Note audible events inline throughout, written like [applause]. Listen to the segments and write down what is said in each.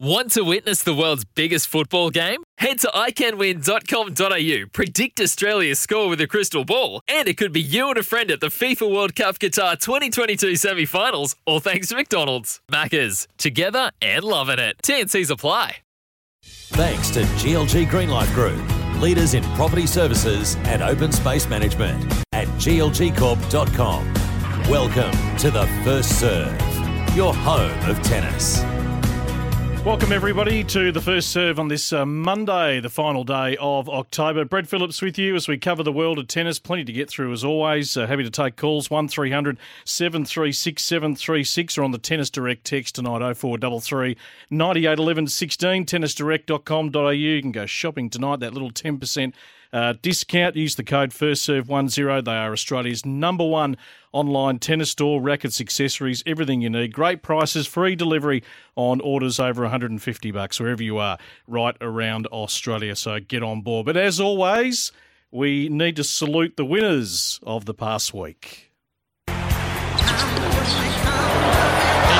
Want to witness the world's biggest football game? Head to iCanWin.com.au, predict Australia's score with a crystal ball, and it could be you and a friend at the FIFA World Cup Qatar 2022 semi finals, all thanks to McDonald's. Maccas, together and loving it. TNC's apply. Thanks to GLG Greenlife Group, leaders in property services and open space management at glgcorp.com. Welcome to the First Serve, your home of tennis. Welcome, everybody, to the first serve on this uh, Monday, the final day of October. Brett Phillips with you as we cover the world of tennis. Plenty to get through, as always. Uh, happy to take calls 1300 736 736 or on the Tennis Direct text tonight 0433 98 11 16. Tennisdirect.com.au. You can go shopping tonight, that little 10% uh, discount. Use the code FirstServe10. They are Australia's number one online tennis store, rackets, accessories, everything you need. Great prices, free delivery on orders over 150 bucks wherever you are, right around Australia. So get on board. But as always, we need to salute the winners of the past week. He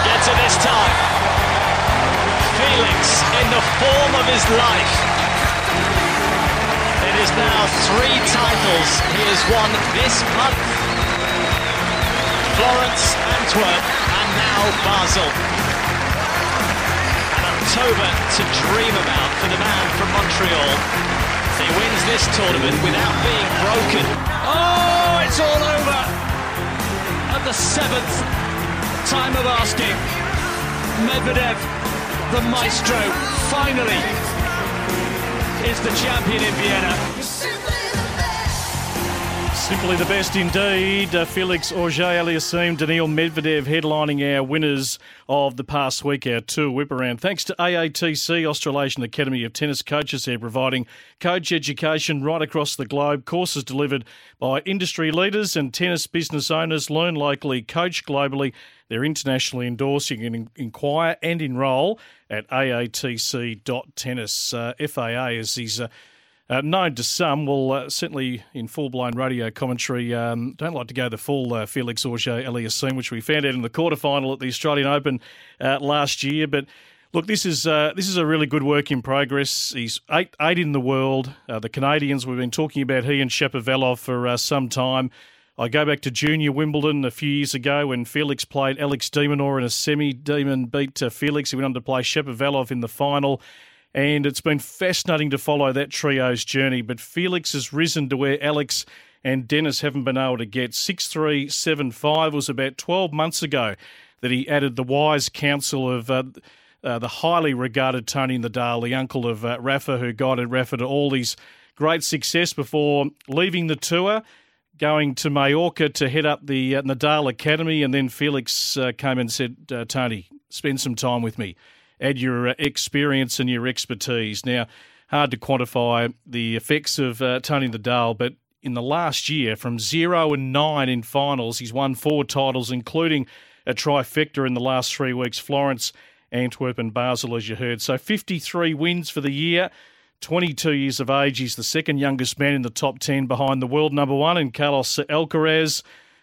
gets it this time. Felix in the form of his life. Is now three titles he has won this month. Florence, Antwerp, and now Basel. An October to dream about for the man from Montreal. He wins this tournament without being broken. Oh, it's all over! At the seventh time of asking, Medvedev, the maestro, finally is the champion in Vienna. Simply the best indeed. Uh, Felix Auger Aliassime, Daniil Medvedev headlining our winners of the past week, our tour whip around. Thanks to AATC, Australasian Academy of Tennis Coaches, they're providing coach education right across the globe. Courses delivered by industry leaders and tennis business owners. Learn locally, coach globally. They're internationally endorsed. You can inquire and enrol at aatc.tennis. Uh, FAA is these. Uh, uh, known to some, well, uh, certainly in full blown radio commentary, um, don't like to go the full uh, Felix Auger Aliassime, which we found out in the quarterfinal at the Australian Open uh, last year. But look, this is uh, this is a really good work in progress. He's eight eight in the world. Uh, the Canadians, we've been talking about he and Shapovalov for some time. I go back to junior Wimbledon a few years ago when Felix played Alex de Minaur in a semi. Demon beat Felix. He went on to play Shapovalov in the final and it's been fascinating to follow that trio's journey. But Felix has risen to where Alex and Denis haven't been able to get. 6 3 7 5 was about 12 months ago that he added the wise counsel of. Uh, uh, the highly regarded Tony Nadal, the uncle of uh, Rafa, who guided Rafa to all these great success before leaving the tour, going to Mallorca to head up the uh, Nadal Academy, and then Felix uh, came and said, uh, "Tony, spend some time with me." add your uh, experience and your expertise. Now, hard to quantify the effects of uh, Tony Nadal, but in the last year, from zero and nine in finals, he's won four titles, including a trifecta in the last three weeks Florence, Antwerp, and Basel, as you heard. So 53 wins for the year. 22 years of age. He's the second youngest man in the top 10 behind the world number one in Carlos Alcaraz.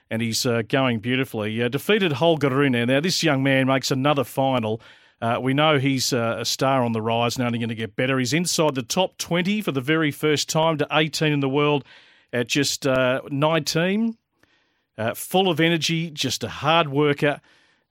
And he's uh, going beautifully. Uh, defeated Holger Rune. Now, this young man makes another final uh, we know he's uh, a star on the rise and only going to get better. He's inside the top 20 for the very first time to 18 in the world at just uh, 19. Uh, full of energy, just a hard worker.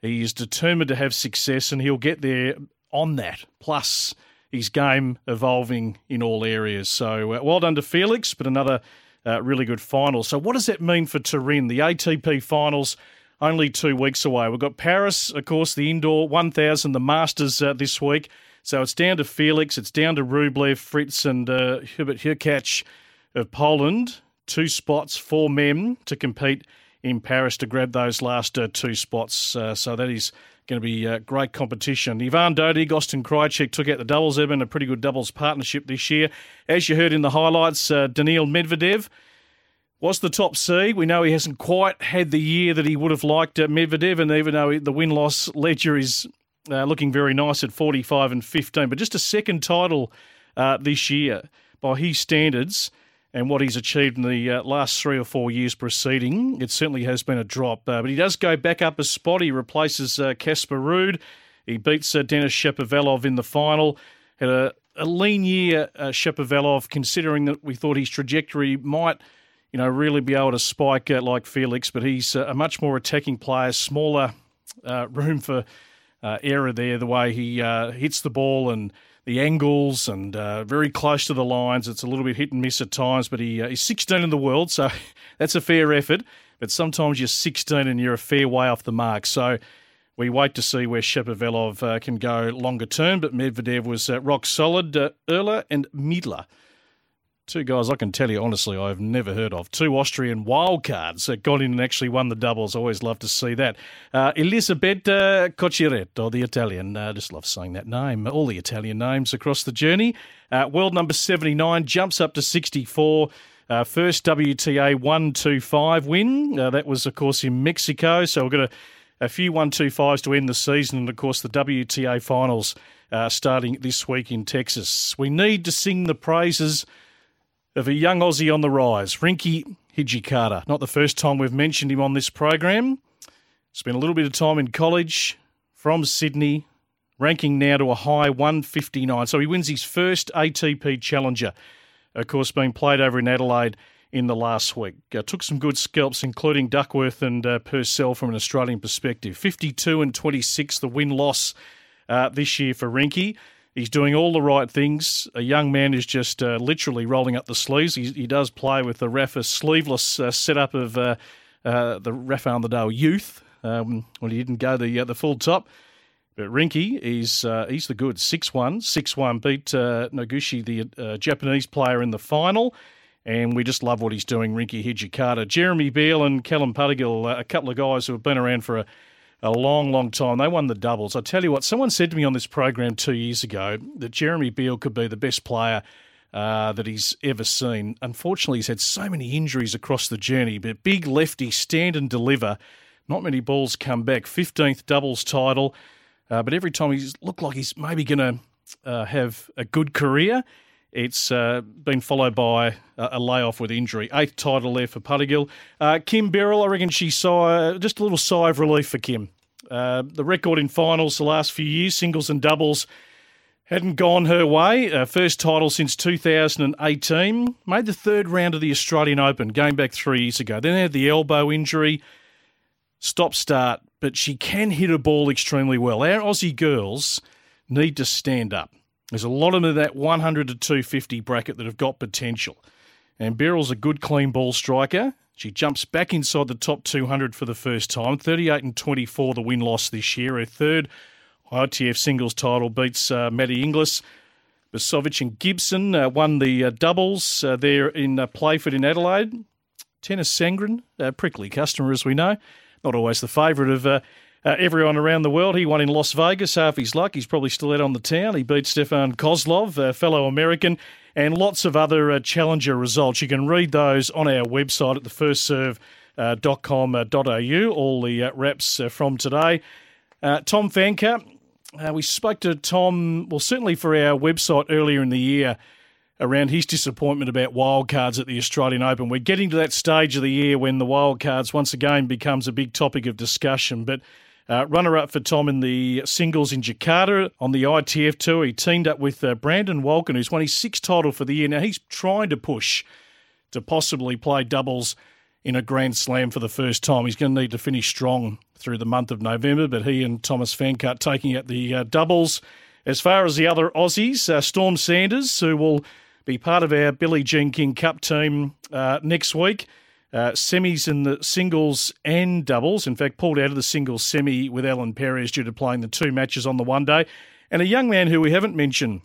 He is determined to have success and he'll get there on that. Plus, his game evolving in all areas. So, uh, well done to Felix, but another uh, really good final. So, what does that mean for Turin? The ATP finals only two weeks away. We've got Paris, of course, the indoor 1000, the Masters uh, this week. So it's down to Felix, it's down to Rublev, Fritz, and uh, Hubert Hurkacz of Poland. Two spots for Mem to compete in Paris to grab those last uh, two spots. Uh, so that is going to be uh, great competition. Ivan Dodig, Austin Krajicek took out the doubles. Been a pretty good doubles partnership this year. As you heard in the highlights, uh, Daniil Medvedev was the top seed. We know he hasn't quite had the year that he would have liked uh, Medvedev, and even though the win loss ledger is uh, looking very nice at 45 and 15, but just a second title uh, this year by his standards and what he's achieved in the uh, last three or four years preceding, it certainly has been a drop. Uh, but he does go back up a spot. He replaces uh, Casper Ruud. He beats uh, Denis Shapovalov in the final. Had a, a lean year, uh, Shapovalov, considering that we thought his trajectory might, you know, really be able to spike uh, like Felix. But he's a much more attacking player, smaller room for error there. The way he hits the ball and the angles and uh, very close to the lines. It's a little bit hit and miss at times, but he, uh, he's 16 in the world, so [laughs] that's a fair effort. But sometimes you're 16 and you're a fair way off the mark. So we wait to see where Shapovalov uh, can go longer term. But Medvedev was uh, rock solid. Uh, and Miedler Two guys I can tell you honestly I've never heard of. Two Austrian wildcards that got in and actually won the doubles. Always love to see that. Uh, Elisabetta Cocciaretto, the Italian. I uh, just love saying that name. All the Italian names across the journey. Uh, world number 79 jumps up to 64. Uh, first WTA 125 win. Uh, that was, of course, in Mexico. So we've got a, a few 125s to end the season. And, of course, the WTA finals uh, starting this week in Texas. We need to sing the praises of a young Aussie on the rise, Rinky Hijikata. Not the first time we've mentioned him on this program. Spent a little bit of time in college from Sydney, ranking now to a high 159. So he wins his first ATP Challenger, of course, being played over in Adelaide in the last week. Uh, took some good scalps, including Duckworth and uh, Purcell from an Australian perspective. 52 and 26, the win loss uh, this year for Rinky. He's doing all the right things. A young man is just uh, literally rolling up the sleeves. He, he, does play with the Rafa sleeveless uh, setup of uh, uh the Rafael Nadal youth um, when he didn't go the uh, the full top. But Rinky, he's uh, he's the good 6-1. 6-1 beat Noguchi, the Japanese player, in the final. And we just love what he's doing, Rinky Hijikata. Jeremy Beale and Callum Puttergill, a couple of guys who have been around for a a long, long time. They won the doubles. I tell you what, someone said to me on this program two years ago that Jeremy Beale could be the best player uh, that he's ever seen. Unfortunately, he's had so many injuries across the journey, but big lefty, stand and deliver. Not many balls come back. 15th doubles title, uh, but every time he's looked like he's maybe going to uh, have a good career, it's uh, been followed by a layoff with injury. Eighth title there for Puttergill. Uh, Kim Birrell, I reckon she saw just a little sigh of relief for Kim. Uh, the record in finals the last few years, singles and doubles, hadn't gone her way. Uh, first title since 2018. Made the third round of the Australian Open, going back three years ago. Then had the elbow injury. Stop start, but she can hit a ball extremely well. Our Aussie girls need to stand up. There's a lot of in that 100 to 250 bracket that have got potential. And Birrell's a good clean ball striker. She jumps back inside the top 200 for the first time. 38 and 24 the win loss this year. Her third ITF singles title beats uh, Maddie Inglis. Basovic and Gibson uh, won the uh, doubles uh, there in uh, Playford in Adelaide. Tennys Sandgren, a prickly customer as we know, not always the favourite of uh, uh, everyone around the world. He won in Las Vegas. Half his luck. He's probably still out on the town. He beat Stefan Kozlov, a fellow American, and lots of other uh, challenger results. You can read those on our website at thefirstserve.com.au. Uh, all the uh, wraps uh, from today. Uh, Tom Fancutt, we spoke to Tom, well, certainly for our website earlier in the year around his disappointment about wildcards at the Australian Open. We're getting to that stage of the year when the wildcards once again becomes a big topic of discussion. But uh, runner up for Tom in the singles in Jakarta on the ITF tour. He teamed up with uh, Brandon Walkin, who's won his sixth title for the year. Now he's trying to push to possibly play doubles in a Grand Slam for the first time. He's going to need to finish strong through the month of November, but he and Thomas Fancutt taking out the uh, doubles. As far as the other Aussies, uh, Storm Sanders, who will be part of our Billie Jean King Cup team uh, next week. Uh, semis in the singles and doubles. In fact, pulled out of the singles semi with Ellen Perez due to playing the two matches on the one day. And a young man who we haven't mentioned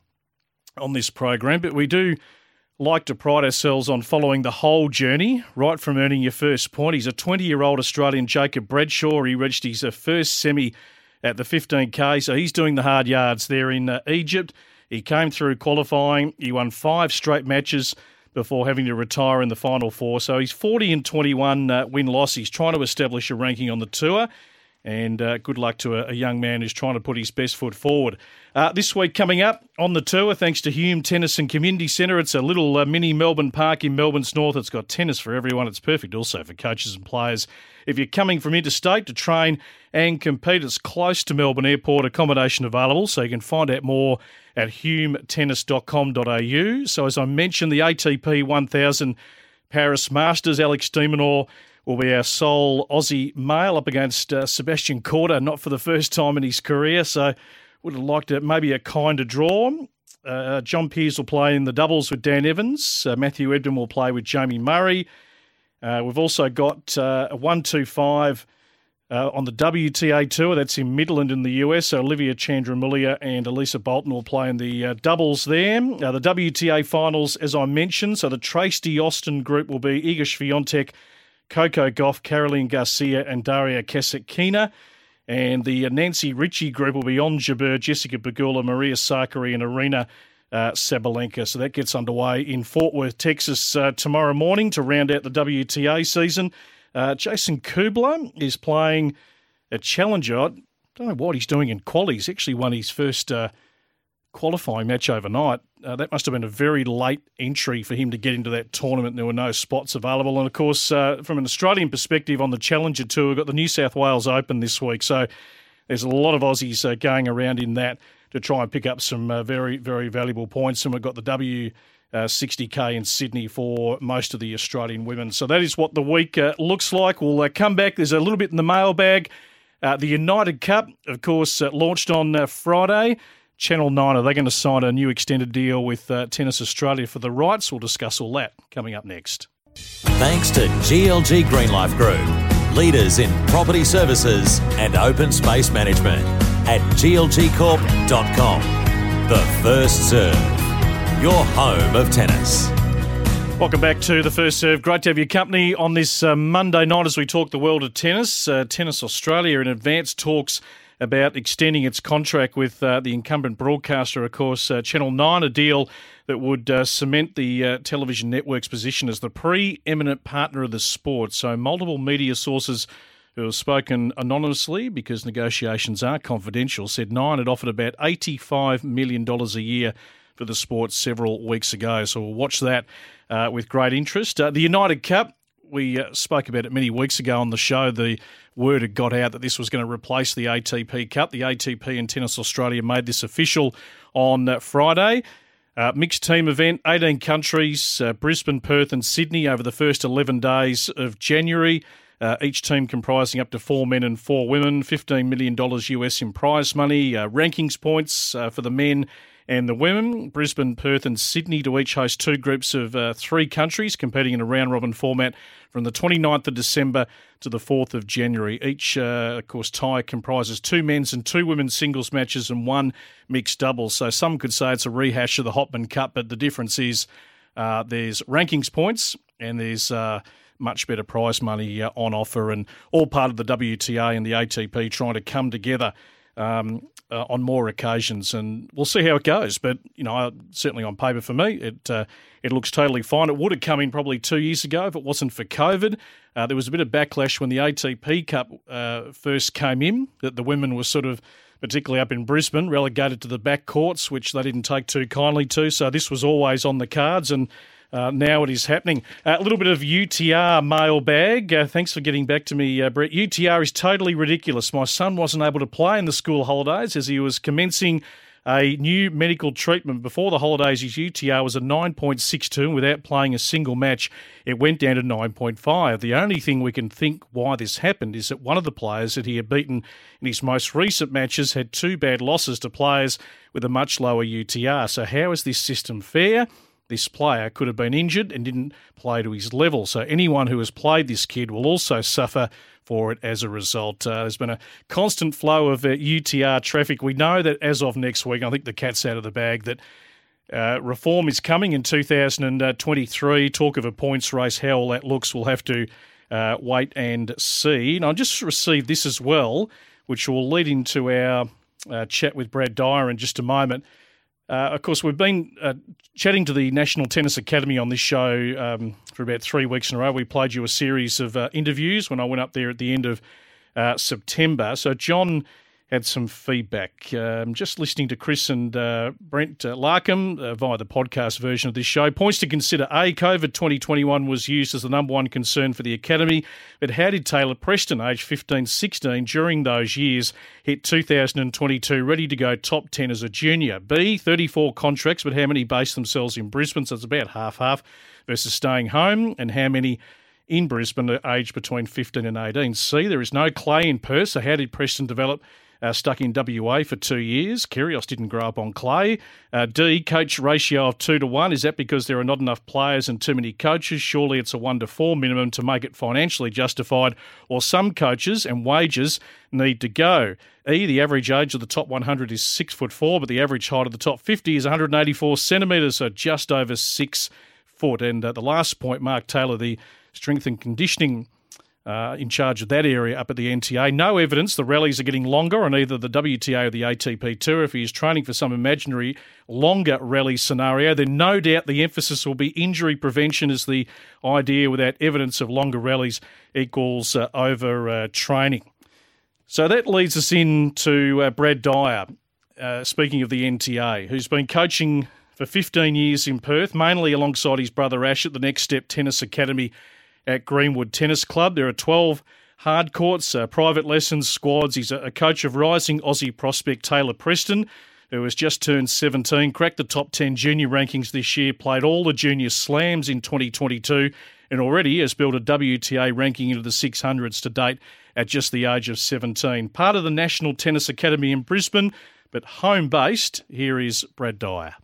on this program, but we do like to pride ourselves on following the whole journey, right from earning your first point. He's a 20 year old Australian, Jacob Bradshaw. He reached his uh, first semi at the 15k. So he's doing the hard yards there in uh, Egypt. He came through qualifying. He won five straight matches before having to retire in the final four. So he's 40 and 21 uh, win loss. He's trying to establish a ranking on the tour. And uh, good luck to a, a, young man who's trying to put his best foot forward. Uh, this week coming up on the tour, thanks to Hume Tennis and Community Centre. It's a little uh, mini Melbourne park in Melbourne's north. It's got tennis for everyone. It's perfect also for coaches and players. If you're coming from interstate to train and compete, it's close to Melbourne Airport. Accommodation available, so you can find out more at humetennis.com.au. So, as I mentioned, the ATP 1000 Paris Masters, Alex de Minaur will be our sole Aussie male up against uh, Sebastian Korda, not for the first time in his career. So, would have liked maybe a kinder draw. Uh, John Peers will play in the doubles with Dan Evans. Uh, Matthew Ebden will play with Jamie Murray. Uh, we've also got uh, a 125 uh, on the WTA Tour. That's in Midland in the US. So Olivia Tjandramulia and Elisa Bolton will play in the doubles there. the WTA finals, as I mentioned, so the Tracy Austin group will be Iga Swiatek, Coco Gauff, Caroline Garcia, and Daria Kasatkina. And the Nancy Richey group will be Ons Jabeur, Jessica Pegula, Maria Sakkari, and Aryna uh, Sabalenka. So that gets underway in Fort Worth, Texas uh, tomorrow morning to round out the WTA season. Uh, Jason Kubler is playing a challenger. I don't know what he's doing in quali. He's actually won his first uh, qualifying match overnight. Uh, that must have been a very late entry for him to get into that tournament. There were no spots available. And of course, uh, from an Australian perspective on the Challenger Tour, we've got the New South Wales Open this week. So there's a lot of Aussies uh, going around in that to try and pick up some uh, very, very valuable points. And we've got the W. Uh, 60k in Sydney for most of the Australian women. So that is what the week uh, looks like. We'll uh, come back. There's a little bit in the mailbag. Uh, the United Cup, of course, uh, launched on Friday. Channel 9, are they going to sign a new extended deal with Tennis Australia for the rights? We'll discuss all that coming up next. Thanks to GLG Green Life Group, leaders in property services and open space management at glgcorp.com. The First Serve, your home of tennis. Welcome back to the first serve. Great to have your company on this uh, Monday night as we talk the world of tennis. Uh, tennis Australia in advanced talks about extending its contract with uh, the incumbent broadcaster, of course, uh, Channel 9, a deal that would uh, cement the uh, television network's position as the preeminent partner of the sport. So, multiple media sources who have spoken anonymously because negotiations are confidential, said Nine had offered about $85 million a year for the sport several weeks ago. So we'll watch that uh, with great interest. Uh, the United Cup, we uh, spoke about it many weeks ago on the show. The word had got out that this was going to replace the ATP Cup. The ATP and Tennis Australia made this official on uh, Friday. Uh, mixed team event, 18 countries, uh, Brisbane, Perth, and Sydney over the first 11 days of January. Uh, each team comprising up to four men and four women, $15 million US in prize money, uh, rankings points for the men and the women. Brisbane, Perth, and Sydney to each host two groups of uh, three countries competing in a round robin format from the 29th of December to the 4th of January. Each, uh, of course, tie comprises two men's and two women's singles matches and one mixed doubles. So some could say it's a rehash of the Hopman Cup, but the difference is uh, there's rankings points and there's much better prize money uh, on offer, and all part of the WTA and the ATP trying to come together um, uh, on more occasions, and we'll see how it goes. But you know, certainly on paper for me, it uh, it looks totally fine. It would have come in probably two years ago if it wasn't for COVID. Uh, there was a bit of backlash when the ATP Cup uh, first came in that the women were sort of. Particularly up in Brisbane, relegated to the back courts, which they didn't take too kindly to. So this was always on the cards, and uh, now it is happening. Uh, a little bit of UTR mailbag. Uh, thanks for getting back to me, uh, Brett. UTR is totally ridiculous. My son wasn't able to play in the school holidays as he was commencing a new medical treatment before the holidays. His UTR was a 9.62, and without playing a single match, it went down to 9.5. The only thing we can think why this happened is that one of the players that he had beaten in his most recent matches had two bad losses to players with a much lower UTR. So, how is this system fair? This player could have been injured and didn't play to his level. So anyone who has played this kid will also suffer for it as a result. Uh, there's been a constant flow of uh, UTR traffic. We know that as of next week, I think the cat's out of the bag that. Uh, reform is coming in 2023. Talk of a points race, how all that looks, we'll have to uh, wait and see. And I just received this as well which will lead into our uh, chat with Brad Dyer in just a moment. Uh, of course, we've been uh, chatting to the National Tennis Academy on this show um, for about three weeks in a row. We played you a series of uh, interviews when I went up there at the end of uh, September. So, John had some feedback. Um, just listening to Chris and uh, Brent uh, Larkham uh, via the podcast version of this show points to consider A, COVID 2021 was used as the number one concern for the Academy, but how did Taylah Preston, aged 15 16, during those years hit 2022 ready to go top 10 as a junior? B, 34 contracts, but how many based themselves in Brisbane? So it's about half half versus staying home, and how many in Brisbane are aged between 15 and 18. C, there is no clay in Perth, so how did Preston develop uh, stuck in WA for two years. Kyrgios didn't grow up on clay. Uh, D, coach ratio of two to one. Is that because there are not enough players and too many coaches? Surely it's a one to four minimum to make it financially justified, or some coaches and wages need to go. E, the average age of the top 100 is six foot four, but the average height of the top 50 is 184 centimetres, so just over six foot. And uh, the last point, Mark Taylor, the strength and conditioning uh, in charge of that area up at the NTA. No evidence the rallies are getting longer on either the WTA or the ATP Tour. If he is training for some imaginary longer rally scenario, then no doubt the emphasis will be injury prevention as the idea without evidence of longer rallies equals uh, over uh, training. So that leads us into uh, Brad Dyer, uh, speaking of the NTA, who's been coaching for 15 years in Perth, mainly alongside his brother Ash at the Next Step Tennis Academy at Greenwood Tennis Club. There are 12 hard courts, uh, private lessons, squads. He's a, coach of rising Aussie prospect Taylah Preston, who has just turned 17, cracked the top 10 junior rankings this year, played all the junior slams in 2022, and already has built a WTA ranking into the 600s to date at just the age of 17. Part of the National Tennis Academy in Brisbane, but home based, here is Brad Dyer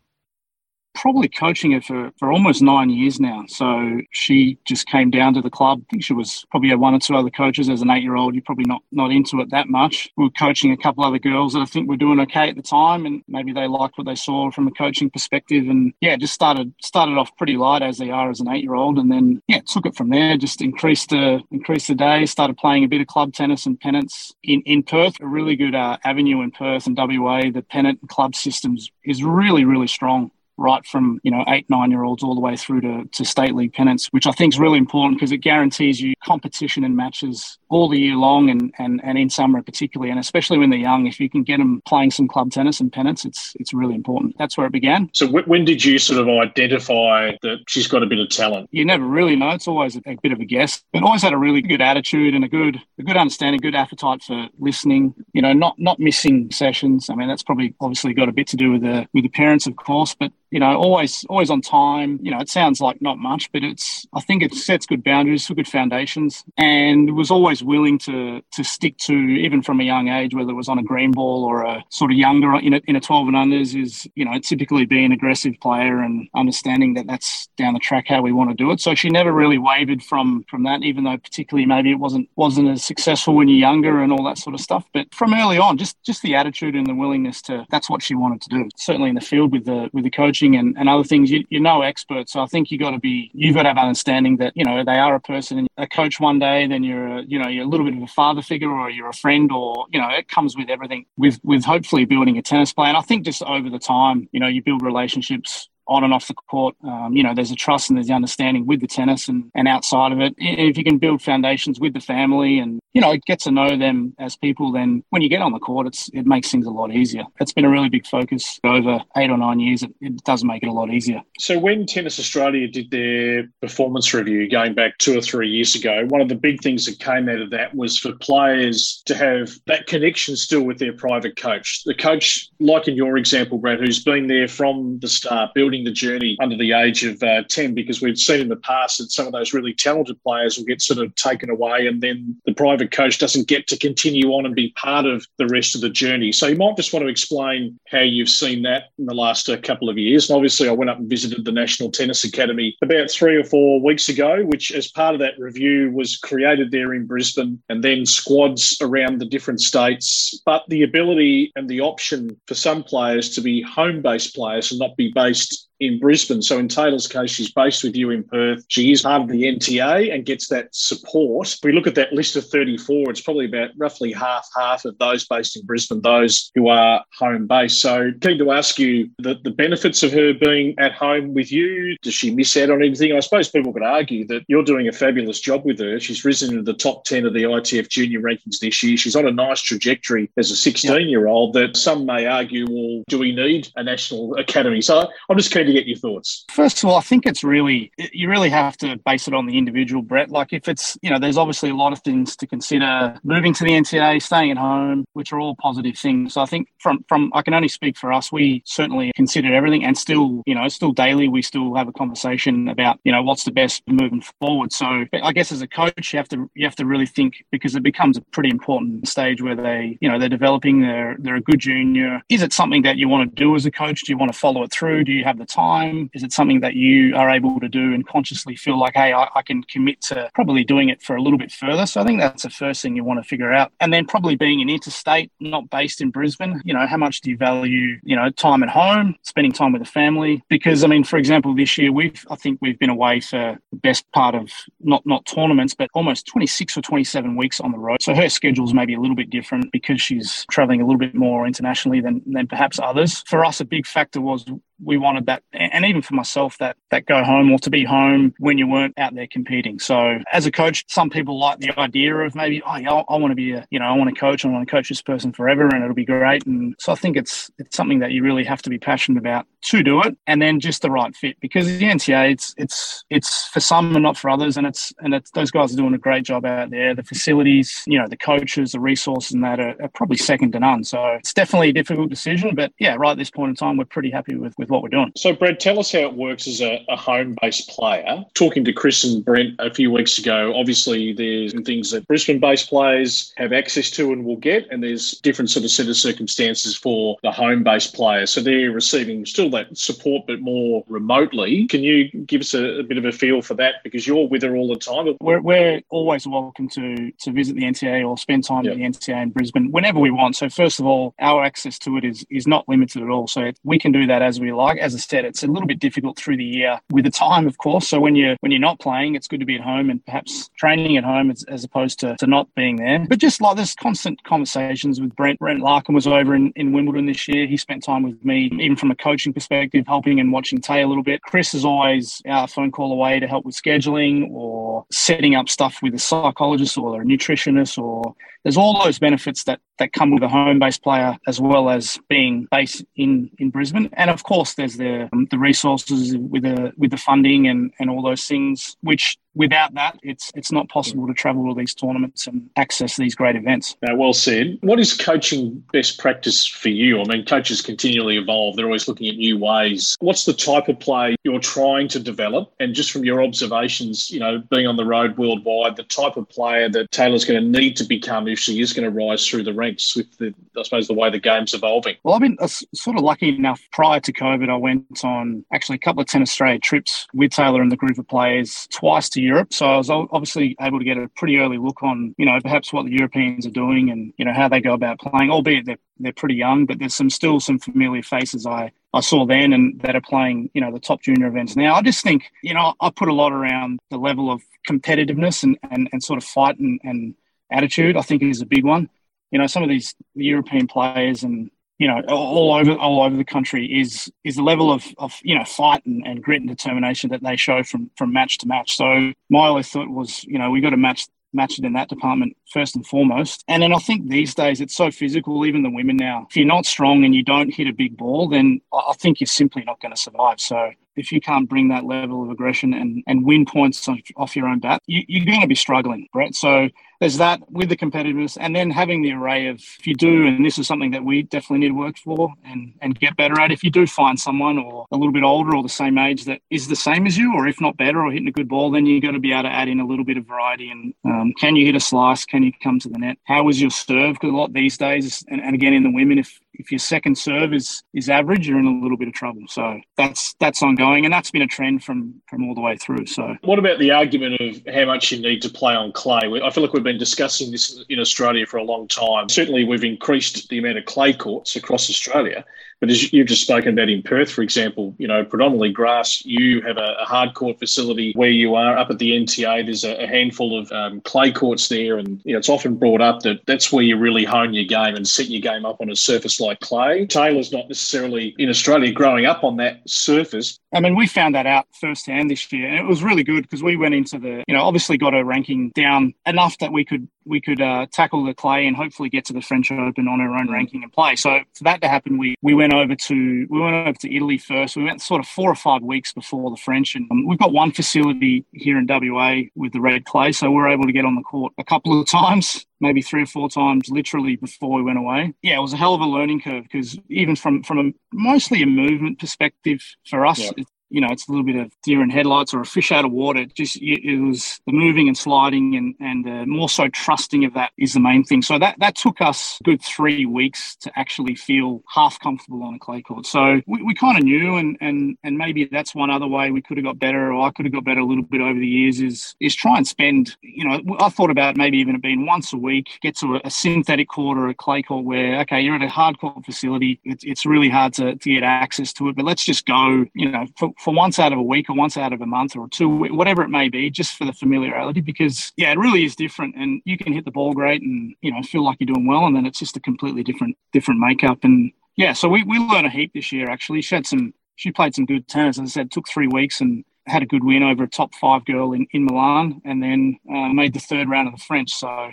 probably coaching her for, for almost nine years now. So she just came down to the club. I think she was probably had one or two other coaches as an eight year old. You're probably not, not into it that much. We were coaching a couple other girls that I think were doing okay at the time and maybe they liked what they saw from a coaching perspective. And yeah, just started started off pretty light as they are as an eight year old and then yeah, took it from there, just increased the increased the day, started playing a bit of club tennis and pennants in, in Perth, a really good uh, avenue in Perth and WA. The pennant club systems is really, really strong right from you know eight nine year olds all the way through to, to state league pennants which i think is really important because it guarantees you competition and matches all the year long and, and and in summer particularly and especially when they're young if you can get them playing some club tennis and pennants it's it's really important. That's where it began. So when did you sort of identify that she's got a bit of talent? You never really know. It's always a, a bit of a guess. But always had a really good attitude and a good a good understanding good appetite for listening you know not not missing sessions. I mean that's probably obviously got a bit to do with the with the parents of course but you know, always always on time. You know, it sounds like not much, but it's I think it sets good boundaries for good foundations, and was always willing to to stick to even from a young age, whether it was on a green ball or a sort of younger in a, in a twelve and unders, is you know typically be an aggressive player and understanding that that's down the track how we want to do it. So she never really wavered from from that, even though particularly maybe it wasn't wasn't as successful when you're younger and all that sort of stuff. But from early on, just just the attitude and the willingness to that's what she wanted to do. Certainly in the field with the with the coaching coaching and, and other things, you, you're no expert. So I think you've got to be, you've got to have understanding that, you know, they are a person and a coach one day, then you're, a, you know, you're a little bit of a father figure or you're a friend or, you know, it comes with everything with, with hopefully building a tennis play. And I think just over the time, you know, you build relationships on and off the court. Um, you know, there's a trust and there's the understanding with the tennis and, and outside of it. If you can build foundations with the family and, you know, get to know them as people, then when you get on the court, it's, it makes things a lot easier. It's been a really big focus over eight or nine years. It, it does make it a lot easier. So when Tennis Australia did their performance review going back two or three years ago, one of the big things that came out of that was for players to have that connection still with their private coach. The coach, like in your example, Brad, who's been there from the start, building the journey under the age of uh, 10 because we've seen in the past that some of those really talented players will get sort of taken away and then the private coach doesn't get to continue on and be part of the rest of the journey. So you might just want to explain how you've seen that in the last uh, couple of years. And obviously, I went up and visited the National Tennis Academy about three or four weeks ago, which, as part of that review, was created there in Brisbane and then squads around the different states. But the ability and the option for some players to be home based players and not be based in Brisbane. So in Taylah's case, she's based with you in Perth. She is part of the NTA and gets that support. If we look at that list of 34, it's probably about roughly half half of those based in Brisbane, those who are home based. So keen to ask you the, the benefits of her being at home with you. Does she miss out on anything? I suppose people could argue that you're doing a fabulous job with her. She's risen into the top 10 of the ITF junior rankings this year. She's on a nice trajectory as a 16 year old that some may argue, well, do we need a national academy? So I'm just keen to get your thoughts. First of all, I think it's really, you really have to base it on the individual, Brett. Like if it's, you know, there's obviously a lot of things to consider moving to the NTA, staying at home, which are all positive things. So I think from, from, I can only speak for us. We certainly considered everything and still, you know, still daily, we still have a conversation about, you know, what's the best moving forward. So I guess as a coach, you have to, you have to really think because it becomes a pretty important stage where they, you know, they're developing, they're, they're a good junior. Is it something that you want to do as a coach? Do you want to follow it through? Do you have the time? Is it something that you are able to do and consciously feel like, hey, I, I can commit to probably doing it for a little bit further? So I think that's the first thing you want to figure out. And then probably being an interstate, not based in Brisbane, you know, how much do you value, you know, time at home, spending time with the family? Because I mean, for example, this year we've I think we've been away for the best part of not not tournaments, but almost 26 or 27 weeks on the road. So her schedule's maybe a little bit different because she's traveling a little bit more internationally than than perhaps others. For us, a big factor was we wanted that, and even for myself, that that go home or to be home when you weren't out there competing. So as a coach, some people like the idea of maybe, oh yeah, I, want to be a, you know, I want to coach, I want to coach this person forever, and it'll be great. And so I think it's it's something that you really have to be passionate about to do it, and then just the right fit because the NTA, it's it's it's for some and not for others, and it's and it's those guys are doing a great job out there. The facilities, you know, the coaches, the resources, and that are, are probably second to none. So it's definitely a difficult decision, but yeah, right at this point in time, we're pretty happy with with what we're doing. So, Brad, tell us how it works as a, a home based player. Talking to Chris and Brent a few weeks ago, obviously there's things that Brisbane based players have access to and will get, and there's different sort of set of circumstances for the home based player. So they're receiving still that support, but more remotely. Can you give us a, a, bit of a feel for that? Because you're with her all the time. We're, we're always welcome to, to visit the NTA or spend time yep. at the NTA in Brisbane whenever we want. So, first of all, our access to it is, is not limited at all. So, we can do that as we like. As I said, it's a little bit difficult through the year with the time, of course. So, when you're, when you're not playing, it's good to be at home and perhaps training at home as, as opposed to, to not being there. But just like there's constant conversations with Brent. Brent Larkham was over in, in Wimbledon this year. He spent time with me, even from a coaching perspective, helping and watching Tay a little bit. Chris is always a phone call away to help with scheduling or setting up stuff with a psychologist or a nutritionist or there's all those benefits that that come with a home-based player as well as being based in in Brisbane. And of course, there's the um, the resources with the with the funding and and all those things which without that, it's it's not possible to travel to these tournaments and access these great events. Now, well said. What is coaching best practice for you? I mean, coaches continually evolve; they're always looking at new ways. What's the type of play you're trying to develop? And just from your observations, you know, being on the road worldwide, the type of player that Taylah's going to need to become if she is going to rise through the ranks with the, I suppose, the way the game's evolving. Well, I've been uh, sort of lucky enough. Prior to COVID, I went on actually a couple of Tennis Australia trips with Taylah and the group of players twice to Europe. So I was obviously able to get a pretty early look on, you know, perhaps what the Europeans are doing and, you know, how they go about playing, albeit they're, they're pretty young, but there's some still some familiar faces I, I saw then and that are playing, you know, the top junior events now. I just think, you know, I put a lot around the level of competitiveness and, and, and sort of fight and, and attitude, I think is a big one. You know, some of these European players and you know, all over all over the country is is the level of, of you know fight and, and grit and determination that they show from from match to match. So my only thought was, you know, we got to match match it in that department first and foremost. And then I think these days it's so physical, even the women now. If you're not strong and you don't hit a big ball, then I think you're simply not going to survive. So if you can't bring that level of aggression and, and win points off your own bat, you, are going to be struggling, Brett. So there's that with the competitiveness and then having the array of if you do and this is something that we definitely need to work for and and get better at if you do find someone or a little bit older or the same age that is the same as you or if not better or hitting a good ball then you've got to be able to add in a little bit of variety and um, can you hit a slice can you come to the net. How was your serve? Because a lot these days and, and again in the women if if your second serve is is average, you're in a little bit of trouble. So that's that's ongoing, and that's been a trend from from all the way through. So what about the argument of how much you need to play on clay? I feel like we've been discussing this in Australia for a long time. Certainly, we've increased the amount of clay courts across Australia. But as you've just spoken about in Perth, for example, you know, predominantly grass, you have a, hard court facility where you are up at the NTA. There's a, a handful of um, clay courts there, and you know, it's often brought up that that's where you really hone your game and set your game up on a surface like clay. Taylah's not necessarily in Australia growing up on that surface. I mean, we found that out firsthand this year, and it was really good because we went into the, you know, obviously got a ranking down enough that we could we could uh, tackle the clay and hopefully get to the French Open on our own ranking and play. So for that to happen, we we went over to we went over to Italy first. We went sort of four or five weeks before the French, and um, we've got one facility here in WA with the red clay, so we're able to get on the court a couple of [laughs] times, maybe three or four times, literally before we went away. Yeah, it was a hell of a learning curve because even from from a mostly a movement perspective for us, yep you know, it's a little bit of deer in headlights or a fish out of water. Just it was the moving and sliding and and uh, more so trusting of that is the main thing. So that that took us good three weeks to actually feel half comfortable on a clay court. So we, we kind of knew, and and and maybe that's one other way we could have got better, or I could have got better a little bit over the years. Is is try and spend. You know, I thought about maybe even it being once a week, get to a, a synthetic court or a clay court where okay, you're at a hard court facility. It's it's really hard to to get access to it, but let's just go. You know. For, for once out of a week or once out of a month or two, whatever it may be, just for the familiarity. Because yeah, it really is different, and you can hit the ball great and you know feel like you're doing well, and then it's just a completely different different makeup. And yeah, so we we learned a heap this year. Actually, she had some, she played some good tennis. As I said, took three weeks and had a good win over a top five girl in, in Milan, and then uh, made the third round of the French. So,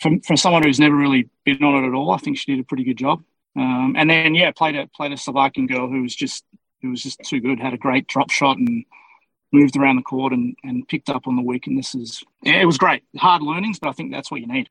from from someone who's never really been on it at all, I think she did a pretty good job. Um, and then yeah, played a played a Slovakian girl who was just he was just too good. Had a great drop shot and moved around the court and, and picked up on the weaknesses. Yeah, it was great. Hard learnings, but I think that's what you need.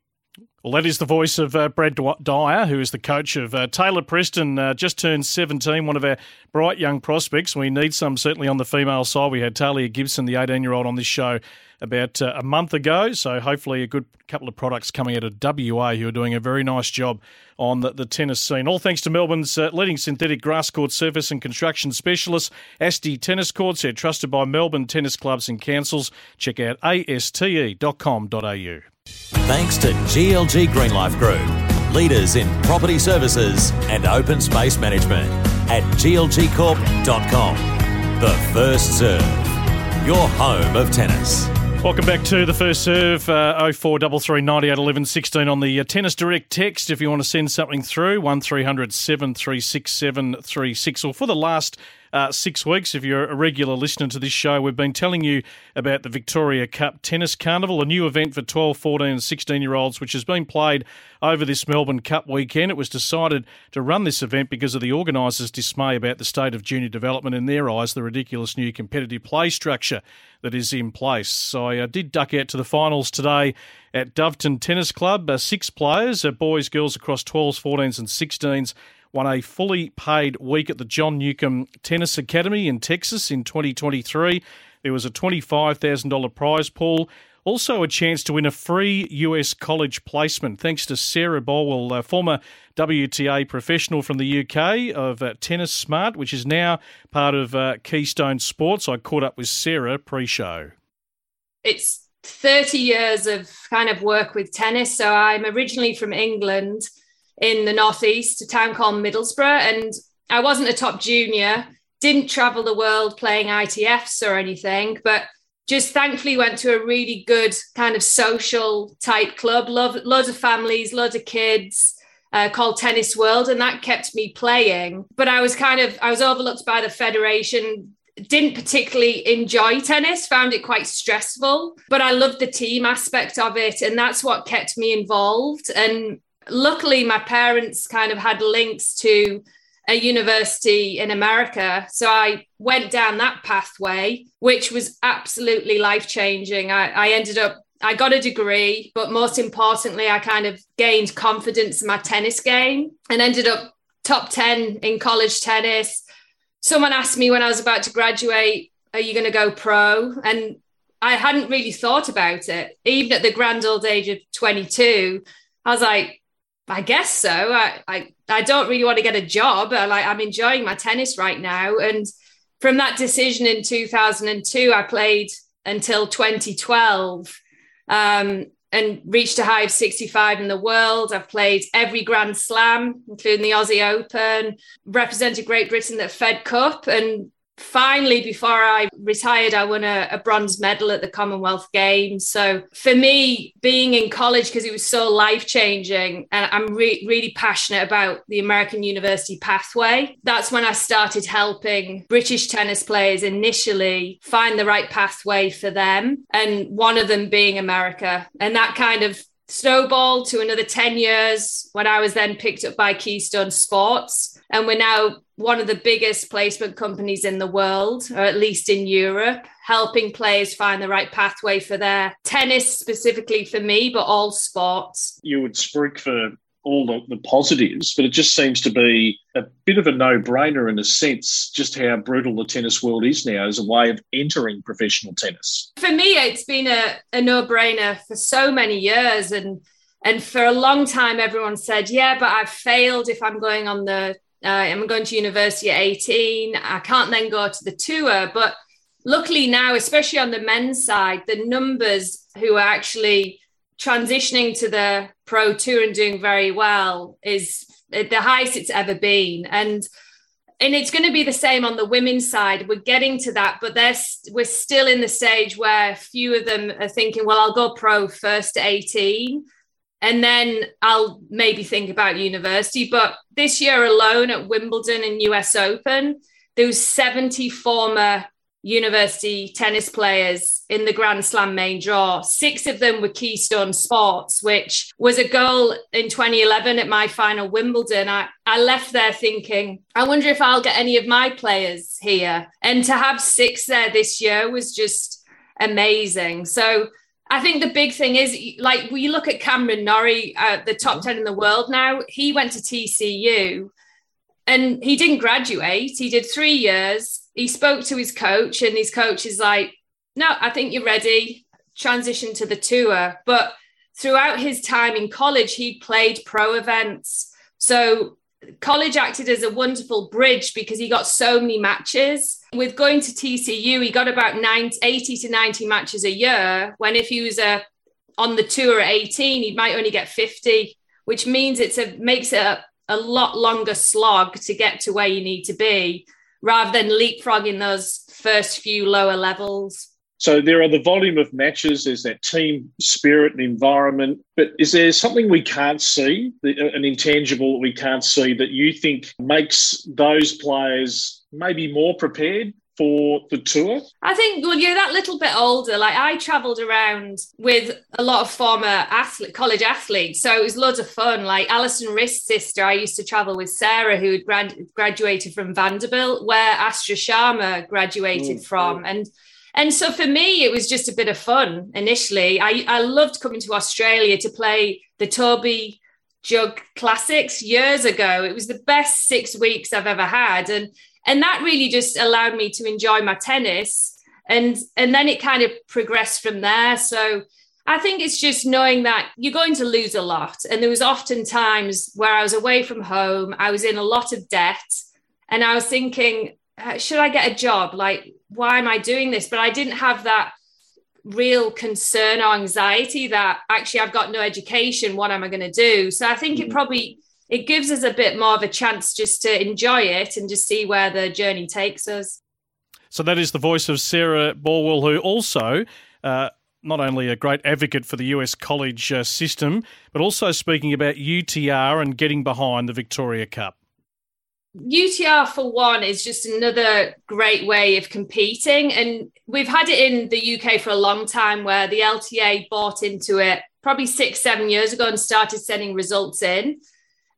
Well, that is the voice of uh, Brad Dyer, who is the coach of uh, Taylah Preston, uh, just turned 17, one of our bright young prospects. We need some certainly on the female side. We had Talia Gibson, the 18 year old, on this show about uh, a month ago. So hopefully a good couple of products coming out of WA who are doing a very nice job on the, the tennis scene. All thanks to Melbourne's uh, leading synthetic grass court surface and construction specialist, Asti Tennis Courts. They're trusted by Melbourne tennis clubs and councils. Check out aste.com.au. Thanks to GLG Greenlife Group, leaders in property services and open space management at glgcorp.com. The first serve, your home of tennis. Welcome back to the first serve, uh, 0433 98 11 16 on the uh, Tennis Direct text if you want to send something through, 1300 736 736. Or for the last uh, six weeks. If you're a regular listener to this show, we've been telling you about the Victoria Cup Tennis Carnival, a new event for 12, 14, and 16 year olds, which has been played over this Melbourne Cup weekend. It was decided to run this event because of the organisers' dismay about the state of junior development in their eyes, the ridiculous new competitive play structure that is in place. So I uh, did duck out to the finals today at Doveton Tennis Club. Uh, six players, uh, boys, girls across 12s, 14s, and 16s won a fully paid week at the John Newcombe Tennis Academy in Texas in 2023. There was a $25,000 prize pool. Also, a chance to win a free US college placement thanks to Sarah Borwell, a former WTA professional from the UK of uh, Tennis Smart, which is now part of uh, Keystone Sports. I caught up with Sarah pre show. It's 30 years of kind of work with tennis. So I'm originally from England in the northeast, a town called Middlesbrough, and I wasn't a top junior. Didn't travel the world playing ITFs or anything, but just thankfully went to a really good kind of social type club. Love, loads of families, loads of kids. Uh, called Tennis World, and that kept me playing. But I was kind of I was overlooked by the federation. Didn't particularly enjoy tennis, found it quite stressful, but I loved the team aspect of it, and that's what kept me involved. And luckily my parents kind of had links to a university in America. So I went down that pathway, which was absolutely life changing. I, I, ended up, I got a degree, but most importantly, I kind of gained confidence in my tennis game and ended up top 10 in college tennis. Someone asked me when I was about to graduate, Are you going to go pro? And I hadn't really thought about it. Even at the grand old age of 22, I was like, I guess so. I, I I don't really want to get a job. I, like I'm enjoying my tennis right now. And from that decision in 2002, I played until 2012 um, and reached a high of 65 in the world. I've played every Grand Slam, including the Aussie Open, represented Great Britain at Fed Cup, and finally, before I retired, I won a, a, bronze medal at the Commonwealth Games. So for me, being in college, because it was so life changing, and I'm re- really passionate about the American University pathway, that's when I started helping British tennis players initially find the right pathway for them. And one of them being America. And that kind of snowballed to another 10 years when I was then picked up by Keystone Sports. And we're now one of the biggest placement companies in the world, or at least in Europe, helping players find the right pathway for their tennis, specifically for me, but all sports. You would speak for all the, the positives, but it just seems to be a bit of a no brainer in a sense, just how brutal the tennis world is now as a way of entering professional tennis. For me, it's been a, a no brainer for so many years. And and for a long time, everyone said, yeah, but I've failed if I'm going on the uh, I'm going to university at 18. I can't then go to the tour. But luckily now, especially on the men's side, the numbers who are actually transitioning to the pro tour and doing very well is the highest it's ever been. And and it's going to be the same on the women's side. We're getting to that, but there's we're still in the stage where few of them are thinking, well, I'll go pro first at 18 and then I'll maybe think about university. But this year alone at Wimbledon and US Open, there was 70 former university tennis players in the Grand Slam main draw. Six of them were Keystone Sports, which was a goal in 2011 at my final Wimbledon. I, I left there thinking, I wonder if I'll get any of my players here. And to have six there this year was just amazing. So I think the big thing is like we look at Cameron Norrie, uh, the top 10 in the world now, he went to TCU and he didn't graduate. He did three years. He spoke to his coach, and his coach is like, No, I think you're ready. Transition to the tour. But throughout his time in college, he played pro events. So college acted as a wonderful bridge because he got so many matches. With going to TCU, he got about 90, 80 to 90 matches a year. When if he was a, uh, on the tour at 18, he might only get 50, which means it's a makes it a, a lot longer slog to get to where you need to be rather than leapfrogging those first few lower levels. So there are the volume of matches, there's that team spirit and environment. But is there something we can't see, an intangible that we can't see that you think makes those players maybe more prepared for the tour? I think when you're that little bit older, like I travelled around with a lot of former athlete, college athletes, so it was loads of fun. Like Alison Riske's sister, I used to travel with Sarah, who had grad- graduated from Vanderbilt, where Astra Sharma graduated mm, from, and and so for me, it was just a bit of fun initially. I, I loved coming to Australia to play the Toby Jug Classics years ago. It was the best six weeks I've ever had. And and that really just allowed me to enjoy my tennis. And and then it kind of progressed from there. So I think it's just knowing that you're going to lose a lot. And there was often times where I was away from home, I was in a lot of debt, and I was thinking, should I get a job? Like, why am I doing this? But I didn't have that real concern or anxiety that actually I've got no education. What am I going to do? So I think it mm. probably it gives us a bit more of a chance just to enjoy it and just see where the journey takes us. So that is the voice of Sarah Borwell, who also. Uh, not only a great advocate for the US college uh, system, but also speaking about UTR and getting behind the Victoria Cup. UTR for one is just another great way of competing. And we've had it in the UK for a long time where the LTA bought into it probably six, seven years ago and started sending results in.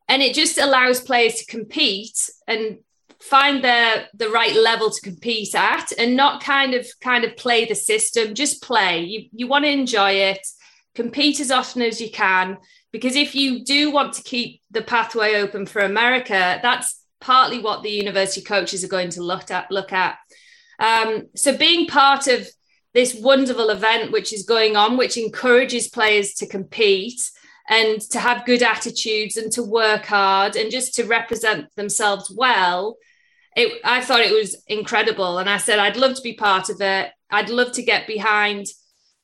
And it just allows players to compete and find their the right level to compete at and not kind of kind of play the system, just play. You you want to enjoy it, compete as often as you can. Because if you do want to keep the pathway open for America, that's partly what the university coaches are going to look at. Look at. Um, so being part of this wonderful event which is going on, which encourages players to compete and to have good attitudes and to work hard and just to represent themselves well. It, I thought it was incredible. And I said, I'd love to be part of it. I'd love to get behind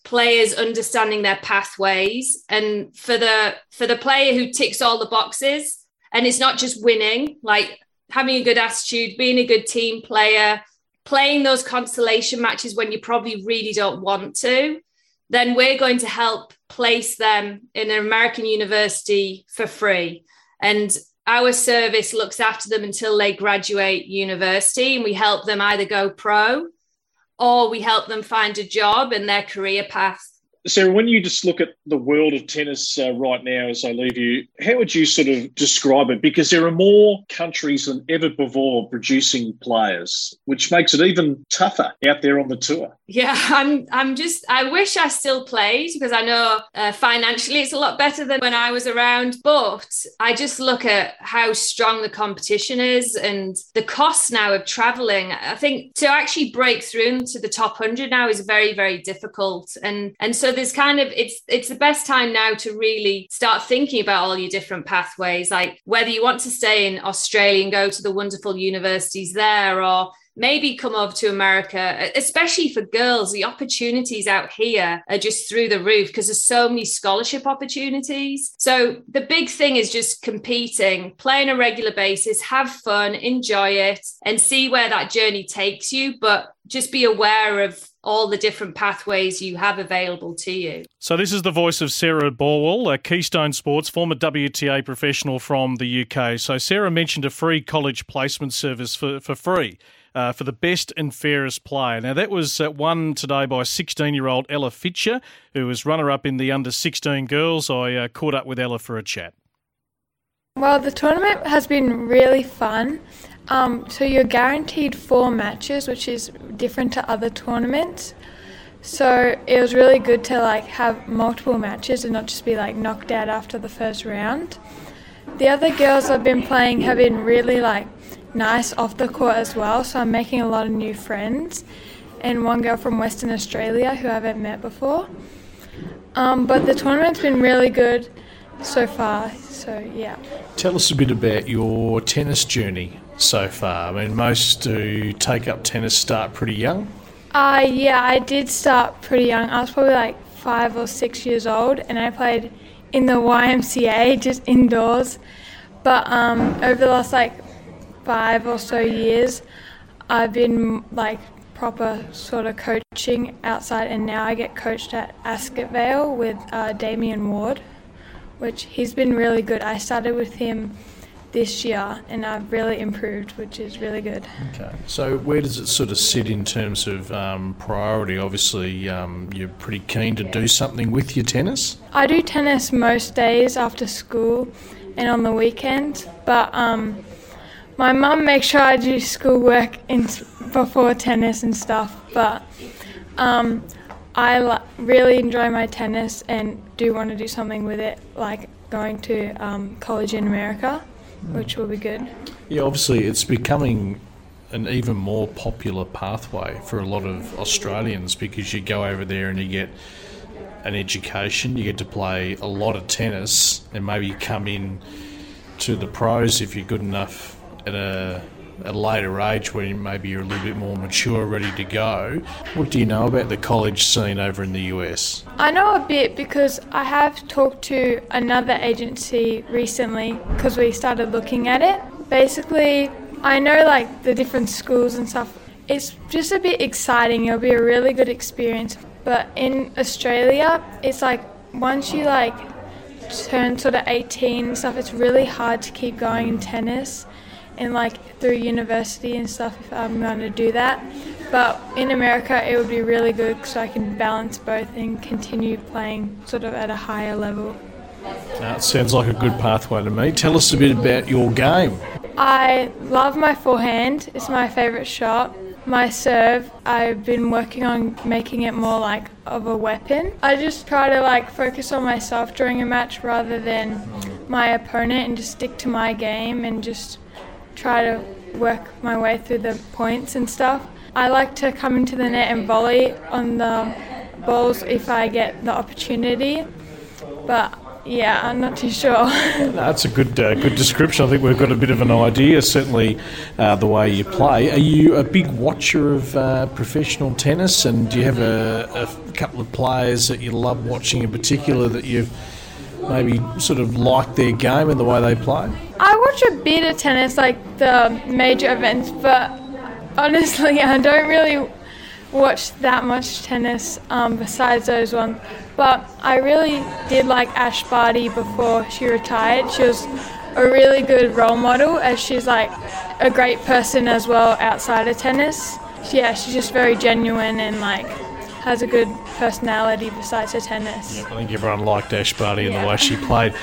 players understanding their pathways and for the for the player who ticks all the boxes and it's not just winning like having a good attitude being a good team player playing those consolation matches when you probably really don't want to then we're going to help place them in an American university for free. And our service looks after them until they graduate university, and we help them either go pro or we help them find a job and their career path Sarah, when you just look at the world of tennis uh, right now as I leave you, how would you sort of describe it? Because there are more countries than ever before producing players, which makes it even tougher out there on the tour. Yeah, [laughs] I'm. I'm just. I wish I still played because I know uh, financially it's a lot better than when I was around. But I just look at how strong the competition is and the cost now of traveling. I think to actually break through into the top hundred now is very, very difficult. And and so there's kind of it's it's the best time now to really start thinking about all your different pathways like whether you want to stay in australia and go to the wonderful universities there or maybe come over to America, especially for girls. The opportunities out here are just through the roof because there's so many scholarship opportunities. So the big thing is just competing, play on a regular basis, have fun, enjoy it, and see where that journey takes you. But just be aware of all the different pathways you have available to you. So, this is the voice of Sarah Borwell, a Keystone Sports, former WTA professional from the UK. So, Sarah mentioned a free college placement service for, for free. Uh, for the best and fairest player. Now, that was uh, won today by 16 year old Ella Fitcher, who was runner up in the under 16 girls. I uh, caught up with Ella for a chat. Well, the tournament has been really fun. Um, so you're guaranteed four matches, which is different to other tournaments. So it was really good to like have multiple matches and not just be like knocked out after the first round. The other girls I've been playing have been really like nice off the court as well, so I'm making a lot of new friends. And one girl from Western Australia who I haven't met before. Um, but the tournament's been really good so far, so yeah. Tell us a bit about your tennis journey so far? I mean, most do take up tennis start pretty young. Uh, yeah, I did start pretty young. I was probably like five or six years old, and I played in the YMCA, just indoors. But um, over the last like five or so years, I've been like proper sort of coaching outside, and now I get coached at Ascot Vale with uh, Damien Ward, which he's been really good. I started with him this year, and I've really improved, which is really good. Okay. So, where does it sort of sit in terms of um, priority? Obviously, um, you're pretty keen to do something with your tennis. I do tennis most days after school and on the weekend, but um, my mum makes sure I do schoolwork in, before tennis and stuff. But um, I really enjoy my tennis and do want to do something with it, like going to um, college in America which will be good. Yeah, obviously, it's becoming an even more popular pathway for a lot of Australians because you go over there and you get an education, you get to play a lot of tennis, and maybe you come in to the pros if you're good enough at a a later age when maybe you're a little bit more mature, ready to go. What do you know about the college scene over in the US? I know a bit because I have talked to another agency recently because we started looking at it. Basically, I know like the different schools and stuff. It's just a bit exciting. It'll be a really good experience. But in Australia, it's like once you like turn sort of 18 and stuff, it's really hard to keep going in tennis and like through university and stuff if I'm going to do that. But in America, it would be really good so I can balance both and continue playing sort of at a higher level. That sounds like a good pathway to me. Tell us a bit about your game. I love my forehand, it's my favourite shot. My serve, I've been working on making it more like of a weapon. I just try to like focus on myself during a match rather than my opponent and just stick to my game and just try to work my way through the points and stuff. I like to come into the net and volley on the balls if I get the opportunity, but Yeah, I'm not too sure. [laughs] That's a good uh, good description. I think we've got a bit of an idea, certainly, uh, the way you play. Are you a big watcher of uh, professional tennis, and do you have a, a, couple of players that you love watching in particular that you've maybe sort of like their game and the way they play? I watch a bit of tennis, like the major events, but honestly, [laughs] I don't really watch that much tennis um, besides those ones. But I really did like Ash Barty before she retired. She was a really good role model as she's like a great person as well outside of tennis. Yeah, she's just very genuine and like has a good personality besides her tennis. I think everyone liked Ash Barty and yeah. the way she played.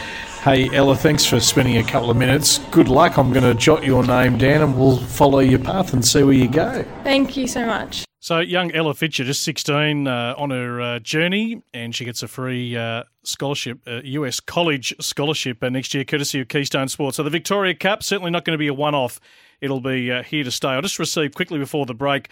Hey, Ella, thanks for spending a couple of minutes. Good luck. I'm going to jot your name down and we'll follow your path and see where you go. Thank you so much. So, young Ella Fitcher, just 16, uh, on her uh, journey, and she gets a free uh, scholarship, US college scholarship uh, next year, courtesy of Keystone Sports. So, the Victoria Cup, certainly not going to be a one off. It'll be uh, here to stay. I just received quickly before the break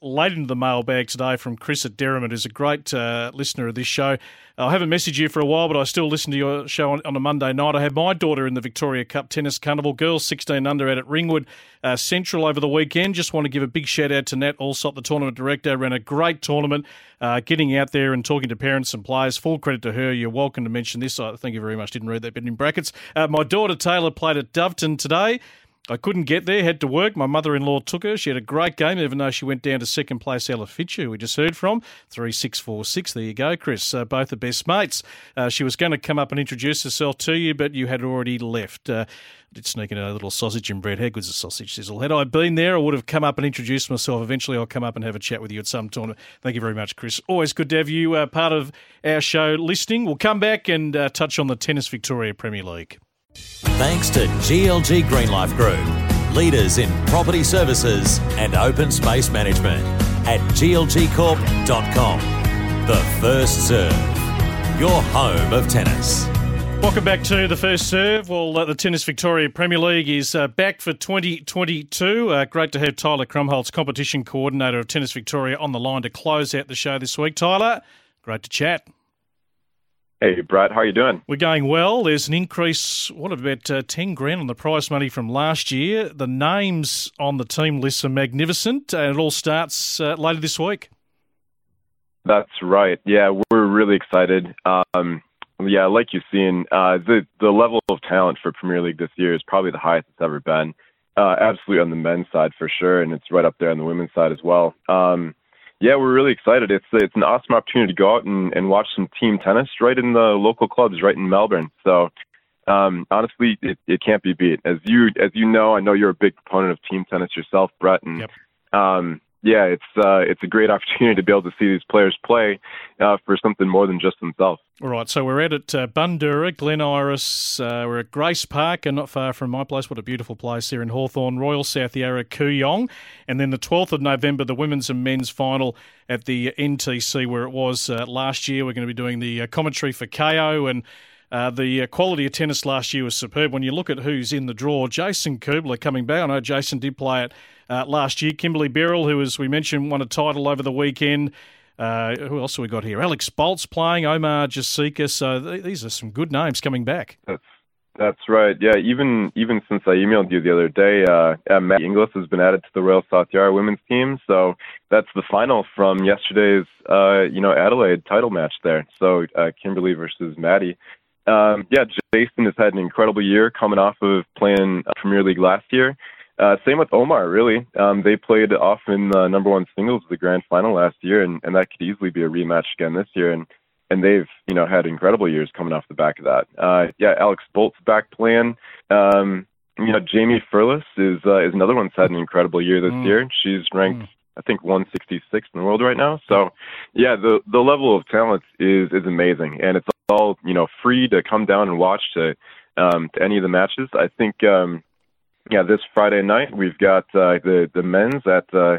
late into the mailbag today from Chris at Derrimut, who's a great uh, listener of this show. I haven't messaged you for a while, but I still listen to your show on, on, a Monday night. I had my daughter in the Victoria Cup Tennis Carnival, girls 16 under out at Ringwood uh, Central over the weekend. Just want to give a big shout out to Nat Allsop, the tournament director. Ran a great tournament, uh, getting out there and talking to parents and players. Full credit to her. You're welcome to mention this. I thank you very much. Didn't read that bit in brackets. Uh, my daughter Taylor played at Doveton today. I couldn't get there, had to work. My mother in law took her. She had a great game, even though she went down to second place Ella Fitcher, who we just heard from. 3646. There you go, Chris. Uh, both the best mates. Uh, she was going to come up and introduce herself to you, but you had already left. Uh, I did sneak in a little sausage and bread. How good's a sausage sizzle? Had I been there, I would have come up and introduced myself. Eventually, I'll come up and have a chat with you at some tournament. Thank you very much, Chris. Always good to have you uh, part of our show listening. We'll come back and uh, touch on the Tennis Victoria Premier League. Thanks to GLG Greenlife Group, leaders in property services and open space management at glgcorp.com. The First Serve, your home of tennis. Welcome back to the first serve. Well, uh, the Tennis Victoria Premier League is uh, back for 2022. Uh, great to have Tyler Krumholz, competition coordinator of Tennis Victoria, on the line to close out the show this week. Tyler, great to chat. Hey, Brett, how are you doing? We're going well. There's an increase, what, about uh, 10 grand on the prize money from last year. The names on the team list are magnificent, and it all starts uh, later this week. That's right. Yeah, we're really excited. Um, yeah, like you've seen, uh, the, the level of talent for Premier League this year is probably the highest it's ever been. Uh, absolutely on the men's side for sure, and it's right up there on the women's side as well. Um, yeah, we're really excited. It's it's an awesome opportunity to go out and, and watch some team tennis right in the local clubs right in Melbourne. So um, honestly, it, it can't be beat. As you as you know, I know you're a big proponent of team tennis yourself, Brett, and yep. um, yeah, it's uh, it's a great [laughs] opportunity to be able to see these players play uh, for something more than just themselves. All right, so we're out at uh, Bundoora, Glen Iris. Uh, we're at Grace Park, and not far from my place. What a beautiful place here in Hawthorn, Royal South Yarra, Kooyong. And then the 12th of November, the women's and men's final at the NTC, where it was uh, last year. We're going to be doing the uh, commentary for Kayo and. Uh, the uh, quality of tennis last year was superb. When you look at who's in the draw, Jason Kubler coming back. I know Jason did play it uh, last year. Kimberly Birrell, who, as we mentioned, won a title over the weekend. Uh, who else have we got here? Alex Bolt's playing, Omar Jasika. So th- these are some good names coming back. That's that's right. Yeah, even even since I emailed you the other day, uh, uh, Maddie Inglis has been added to the Royal South Yarra women's team. So that's the final from yesterday's uh, you know Adelaide title match there. So uh, Kimberly versus Maddie. Um, yeah, Jason has had an incredible year coming off of playing Premier League last year. Uh, same with Omar, really. Um, they played off in the number one singles of the grand final last year, and, and that could easily be a rematch again this year. And and they've you know had incredible years coming off the back of that. Uh, yeah, Alex Bolt's back playing. Um, you know, Jaimee Fourlis is uh, is another one that's had an incredible year this mm. year. She's ranked. Mm. I think 166 in the world right now. So, yeah, the the level of talent is is amazing, and it's all you know free to come down and watch to um, to any of the matches. I think um, yeah, this Friday night we've got uh, the the men's at uh,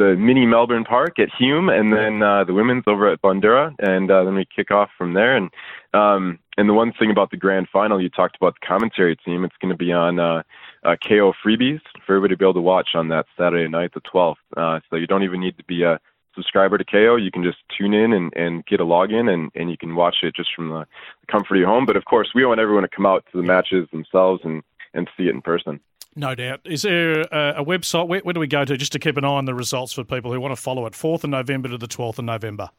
the mini Melbourne Park at Hume, and then uh, the women's over at Bundoora, and uh, then we kick off from there. And um, and the one thing about the grand final, you talked about the commentary team. It's going to be on uh, uh, Kayo freebies for everybody to be able to watch on that Saturday night, the 12th. Uh, so you don't even need to be a subscriber to Kayo. you can just tune in and, and get a login and, and you can watch it just from the comfort of your home. But of course, we want everyone to come out to the matches themselves and, and see it in person. No doubt. Is there a, a website? Where, where, do we go to just to keep an eye on the results for people who want to follow it? 4th of November to the 12th of November.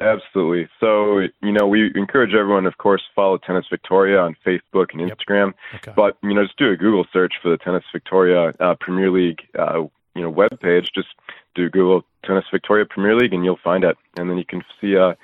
Absolutely. So, you know, we encourage everyone, of course, follow Tennis Victoria on Facebook and Instagram. Yep. Okay. But, you know, just do a Google search for the Tennis Victoria uh, Premier League, uh, you know, web page. Just do Google Tennis Victoria Premier League and you'll find it. And then you can see uh,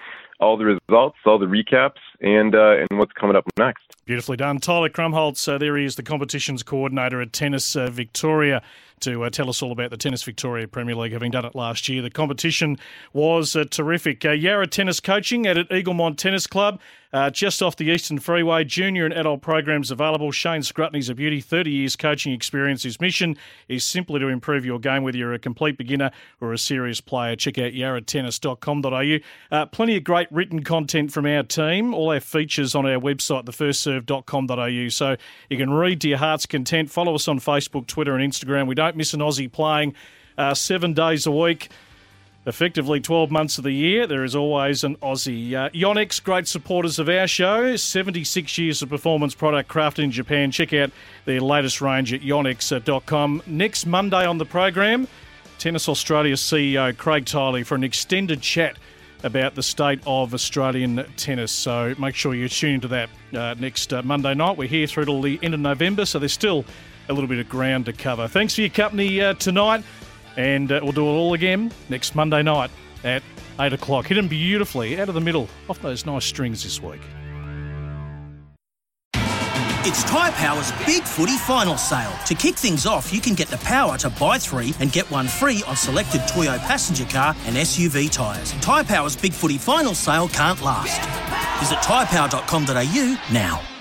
all the results, all the recaps, and uh, and what's coming up next. Beautifully done. Tyler Krumholz, uh, there he is, the competitions coordinator at Tennis uh, Victoria, to uh, tell us all about the Tennis Victoria Premier League, having done it last year. The competition was uh, terrific. Uh, Yarra Tennis Coaching at Eaglemont Tennis Club, uh, just off the Eastern Freeway. Junior and adult programs available. Shane Scrutney's a beauty, 30 years coaching experience. His mission is simply to improve your game, whether you're a complete beginner or a serious player. Check out yarratennis.com.au. Uh, plenty of great written content from our team, all our features on our website, thefirstserve.com.au. So you can read to your heart's content. Follow us on Facebook, Twitter, and Instagram. We don't miss an Aussie playing uh, seven days a week. Effectively 12 months of the year, there is always an Aussie. Uh, Yonex, great supporters of our show. 76 years of performance product crafted in Japan. Check out their latest range at yonex.com. Next Monday on the program, Tennis Australia CEO Craig Tiley for an extended chat about the state of Australian tennis. So make sure you tune into that uh, next uh, Monday night. We're here through till the end of November, so there's still a little bit of ground to cover. Thanks for your company uh, tonight, and uh, we'll do it all again next Monday night at 8 o'clock. Hit Hidden beautifully out of the middle off those nice strings this week. It's Tyre Power's Big Footy Final Sale. To kick things off, you can get the power to buy three and get one free on selected Toyo passenger car and SUV tyres. Tyre Power's Big Footy Final Sale can't last. Visit tyrepower.com.au now.